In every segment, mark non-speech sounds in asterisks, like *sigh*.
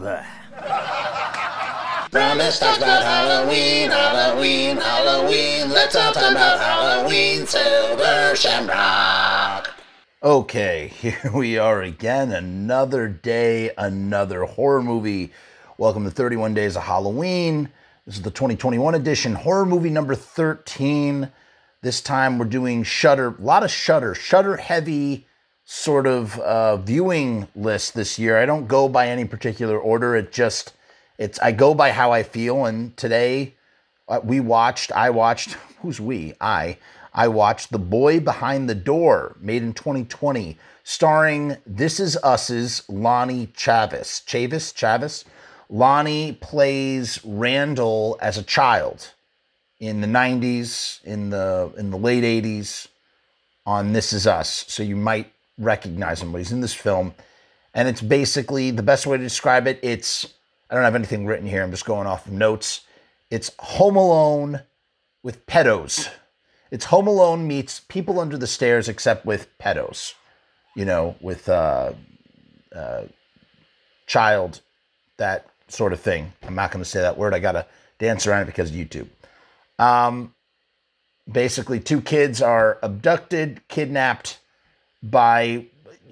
bleh. Promise talks about Halloween, Halloween, Halloween. Let's all talk about Halloween, Silver Shamrock. Okay, *laughs* here we are again. Another day, another horror movie. Welcome to 31 Days of Halloween. This is the 2021 edition, horror movie number 13. This time we're doing Shudder, a lot of Shudder, Shudder heavy sort of uh, viewing list this year. I don't go by any particular order. It just it's I go by how I feel. And today uh, we watched. I watched. *laughs* Who's we? I. I watched The Boy Behind the Door, made in 2020, starring This Is Us's Lonnie Chavis. Chavis? Chavis? Lonnie plays Randall as a child in the 90s, in the in the late 80s on This Is Us. So you might recognize him, but he's in this film. And it's basically the best way to describe it. It's I don't have anything written here. I'm just going off of notes. It's Home Alone with pedos. It's Home Alone meets People Under the Stairs, except with pedos. You know, with uh, uh, child, that sort of thing. I'm not going to say that word. I got to dance around it because of YouTube. Um, basically, two kids are abducted, kidnapped by,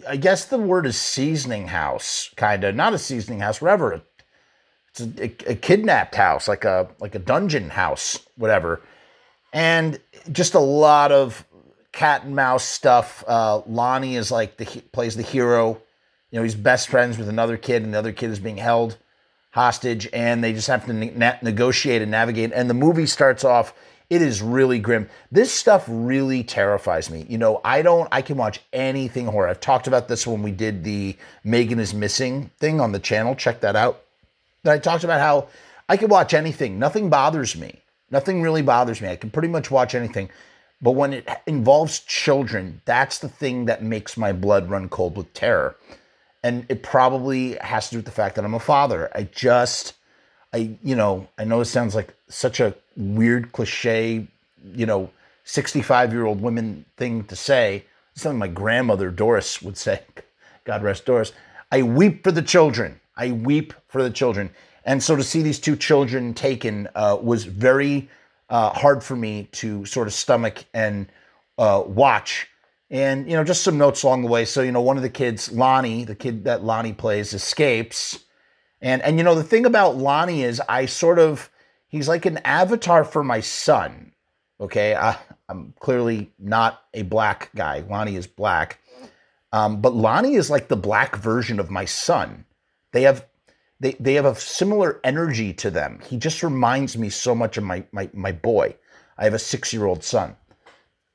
I guess the word is seasoning house, kind of. Not a seasoning house, whatever. It's a, a, a kidnapped house, like a like a dungeon house, whatever. And just a lot of cat and mouse stuff. Uh, Lonnie is like the plays the hero. You know, he's best friends with another kid, and the other kid is being held hostage, and they just have to ne- negotiate and navigate. And the movie starts off. It is really grim. This stuff really terrifies me. You know, I don't. I can watch anything horror. I've talked about this when we did the Megan is missing thing on the channel. Check that out. And I talked about how I can watch anything. Nothing bothers me. Nothing really bothers me. I can pretty much watch anything. But when it involves children, that's the thing that makes my blood run cold with terror. And it probably has to do with the fact that I'm a father. I just, I, you know, I know it sounds like such a weird cliche, you know, 65 year old women thing to say. Something my grandmother Doris would say. *laughs* God rest Doris. I weep for the children. I weep for the children. And so to see these two children taken uh, was very uh, hard for me to sort of stomach and uh, watch. And, you know, just some notes along the way. So, you know, one of the kids, Lonnie, the kid that Lonnie plays, escapes. And, and you know, the thing about Lonnie is I sort of, he's like an avatar for my son. Okay. I, I'm clearly not a black guy. Lonnie is black. Um, but Lonnie is like the black version of my son. They have they they have a similar energy to them. He just reminds me so much of my my my boy. I have a six year old son.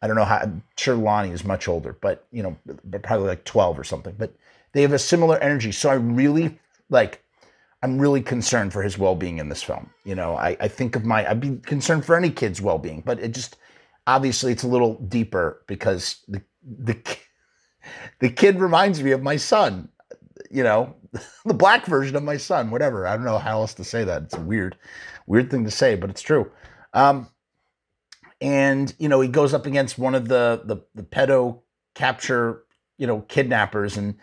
I don't know how. I'm sure Lonnie is much older, but you know, probably like twelve or something. But they have a similar energy. So I really like. I'm really concerned for his well being in this film. You know, I, I think of my. I'd be concerned for any kid's well being, but it just obviously it's a little deeper because the the the kid reminds me of my son. You know, *laughs* the black version of my son, whatever. I don't know how else to say that. It's a weird, weird thing to say, but it's true. Um, and you know, he goes up against one of the the, the pedo capture, you know, kidnappers and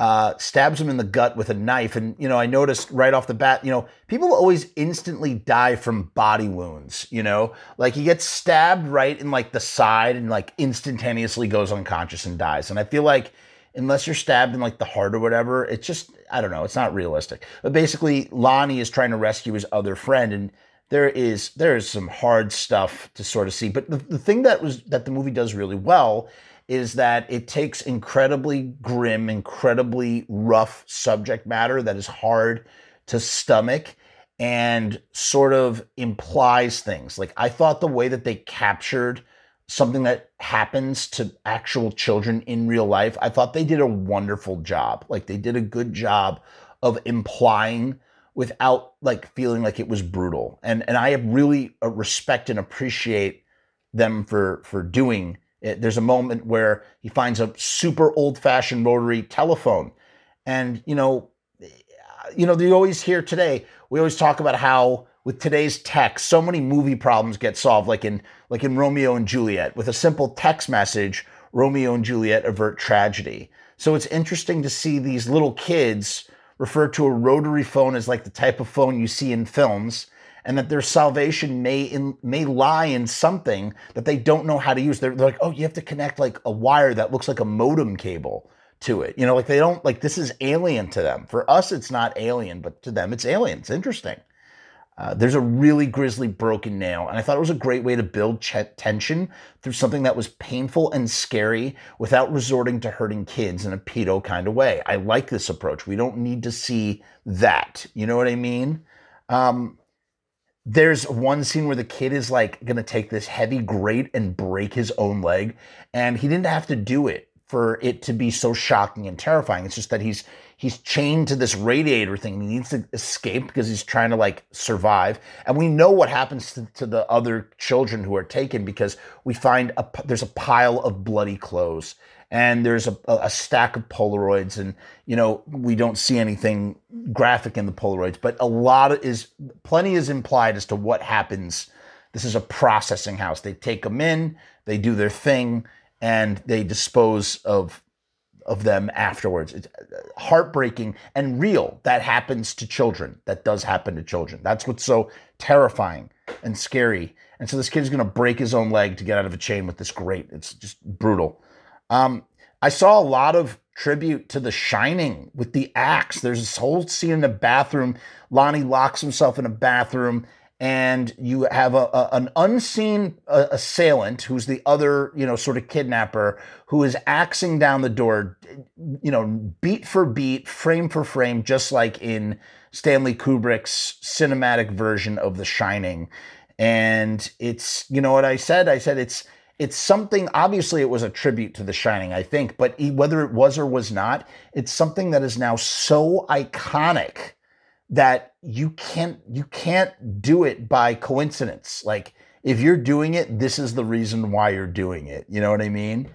uh, stabs him in the gut with a knife. And you know, I noticed right off the bat, you know, people always instantly die from body wounds. You know, like he gets stabbed right in like the side and like instantaneously goes unconscious and dies. And I feel like unless you're stabbed in like the heart or whatever, it's just I don't know, it's not realistic. But basically, Lonnie is trying to rescue his other friend, and there is there is some hard stuff to sort of see. But the, the thing that was that the movie does really well is that it takes incredibly grim, incredibly rough subject matter that is hard to stomach and sort of implies things. Like I thought the way that they captured something that happens to actual children in real life, I thought they did a wonderful job. Like they did a good job of implying without like feeling like it was brutal. And and I really uh, respect and appreciate them for for doing it. There's a moment where he finds a super old-fashioned rotary telephone. And you know, eh, you know, you always hear today, we always talk about how with today's tech, so many movie problems get solved, like in like in Romeo and Juliet. With a simple text message, Romeo and Juliet avert tragedy. So it's interesting to see these little kids refer to a rotary phone as like the type of phone you see in films, and that their salvation may in, may lie in something that they don't know how to use. They're, they're like, oh, you have to connect like a wire that looks like a modem cable to it. You know, like they don't like this is alien to them. For us, it's not alien, but to them, it's alien. It's interesting. Uh, there's a really grisly broken nail, and I thought it was a great way to build ch- tension through something that was painful and scary without resorting to hurting kids in a pedo kind of way. I like this approach. We don't need to see that. You know what I mean? Um, there's one scene where the kid is like gonna take this heavy grate and break his own leg, and he didn't have to do it for it to be so shocking and terrifying. It's just that he's he's chained to this radiator thing. He needs to escape because he's trying to like survive. And we know what happens to, to the other children who are taken because we find a, there's a pile of bloody clothes and there's a, a stack of Polaroids and, you know, we don't see anything graphic in the Polaroids, but a lot is, plenty is implied as to what happens. This is a processing house. They take them in, they do their thing, and they dispose of of them afterwards. It's heartbreaking and real. That happens to children. That does happen to children. That's what's so terrifying and scary. And so this kid's going to break his own leg to get out of a chain with this grate. It's just brutal. Um, I saw a lot of tribute to The Shining with the axe. There's this whole scene in the bathroom. Lonnie locks himself in a bathroom and you have a, a, an unseen uh, assailant who's the other you know sort of kidnapper who is axing down the door you know beat for beat frame for frame just like in stanley kubrick's cinematic version of the shining. And it's you know what i said? I said it's it's something obviously it was a tribute to the shining i think but whether it was or was not it's something that is now so iconic that you can't you can't do it by coincidence. Like if you're doing it, this is the reason why you're doing it. You know what I mean?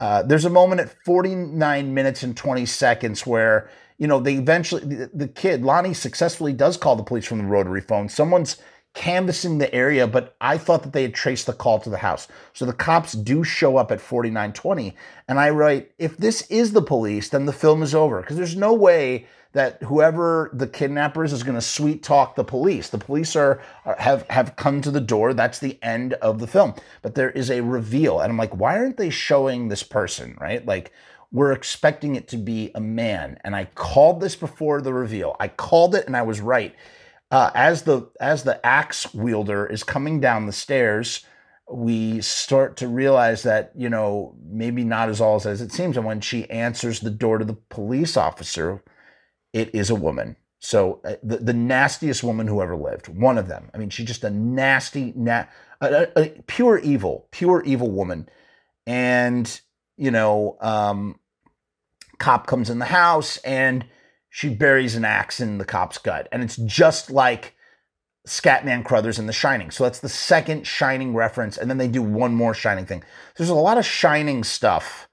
Uh, there's a moment at 49 minutes and 20 seconds where you know they eventually the, the kid Lonnie successfully does call the police from the rotary phone. Someone's canvassing the area, but I thought that they had traced the call to the house. So the cops do show up at 4920. And I write, if this is the police, then the film is over. Because there's no way that whoever the kidnappers is going to sweet talk the police. The police are, are, have have come to the door. That's the end of the film. But there is a reveal, and I'm like, why aren't they showing this person? Right? Like we're expecting it to be a man, and I called this before the reveal. I called it, and I was right. Uh, as the as the axe wielder is coming down the stairs, we start to realize that you know maybe not as all as it seems. And when she answers the door to the police officer it is a woman. So uh, the, the nastiest woman who ever lived, one of them. I mean, she's just a nasty, na- a, a, a pure evil, pure evil woman. And, you know, um, cop comes in the house and she buries an axe in the cop's gut. And it's just like Scatman Crothers in The Shining. So that's the second Shining reference. And then they do one more Shining thing. There's a lot of Shining stuff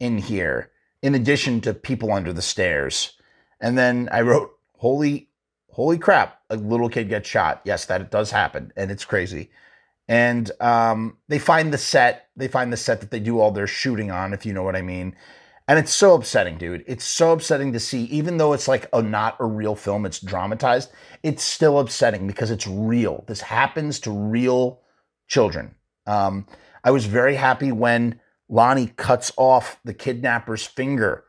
in here, in addition to people under the stairs. And then I wrote, holy, holy crap, a little kid gets shot. Yes, that does happen. And it's crazy. And um, they find the set, they find the set that they do all their shooting on, if you know what I mean. And it's so upsetting, dude. It's so upsetting to see, even though it's like a not a real film, it's dramatized, it's still upsetting because it's real. This happens to real children. Um, I was very happy when Lonnie cuts off the kidnapper's finger.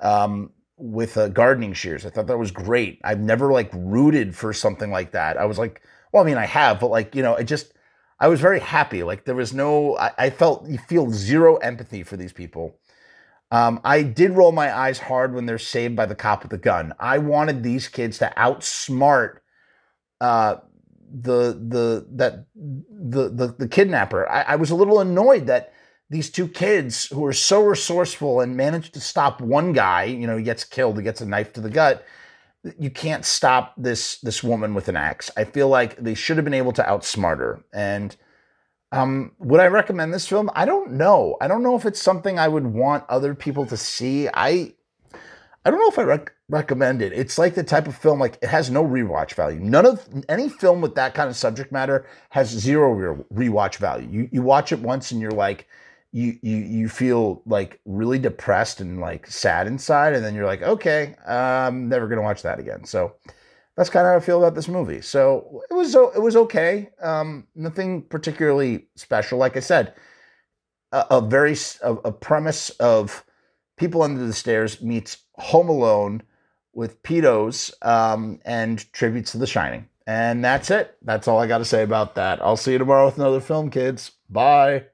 Um, with uh, gardening shears. I thought that was great. I've never like rooted for something like that. I was like, well, I mean, I have, but like, you know, it just, I was very happy. Like there was no, I, I felt, you feel zero empathy for these people. Um, I did roll my eyes hard when they're saved by the cop with the gun. I wanted these kids to outsmart uh, the the that the the, the kidnapper. I, I was a little annoyed that these two kids who are so resourceful and managed to stop one guy, you know, he gets killed, he gets a knife to the gut. You can't stop this this woman with an axe. I feel like they should have been able to outsmart her. And um, would I recommend this film? I don't know. I don't know if it's something I would want other people to see. I I don't know if I rec- recommend it. It's like the type of film like it has no rewatch value. None of any film with that kind of subject matter has zero re- rewatch value. You you watch it once and you're like, you you you feel like really depressed and like sad inside, and then you're like, okay, I'm never gonna watch that again. So that's kind of how I feel about this movie. So it was it was okay. Um, nothing particularly special. Like I said, a, a very a, a premise of people under the stairs meets Home Alone with pedos um, and tributes to The Shining. And that's it. That's all I got to say about that. I'll see you tomorrow with another film, kids. Bye.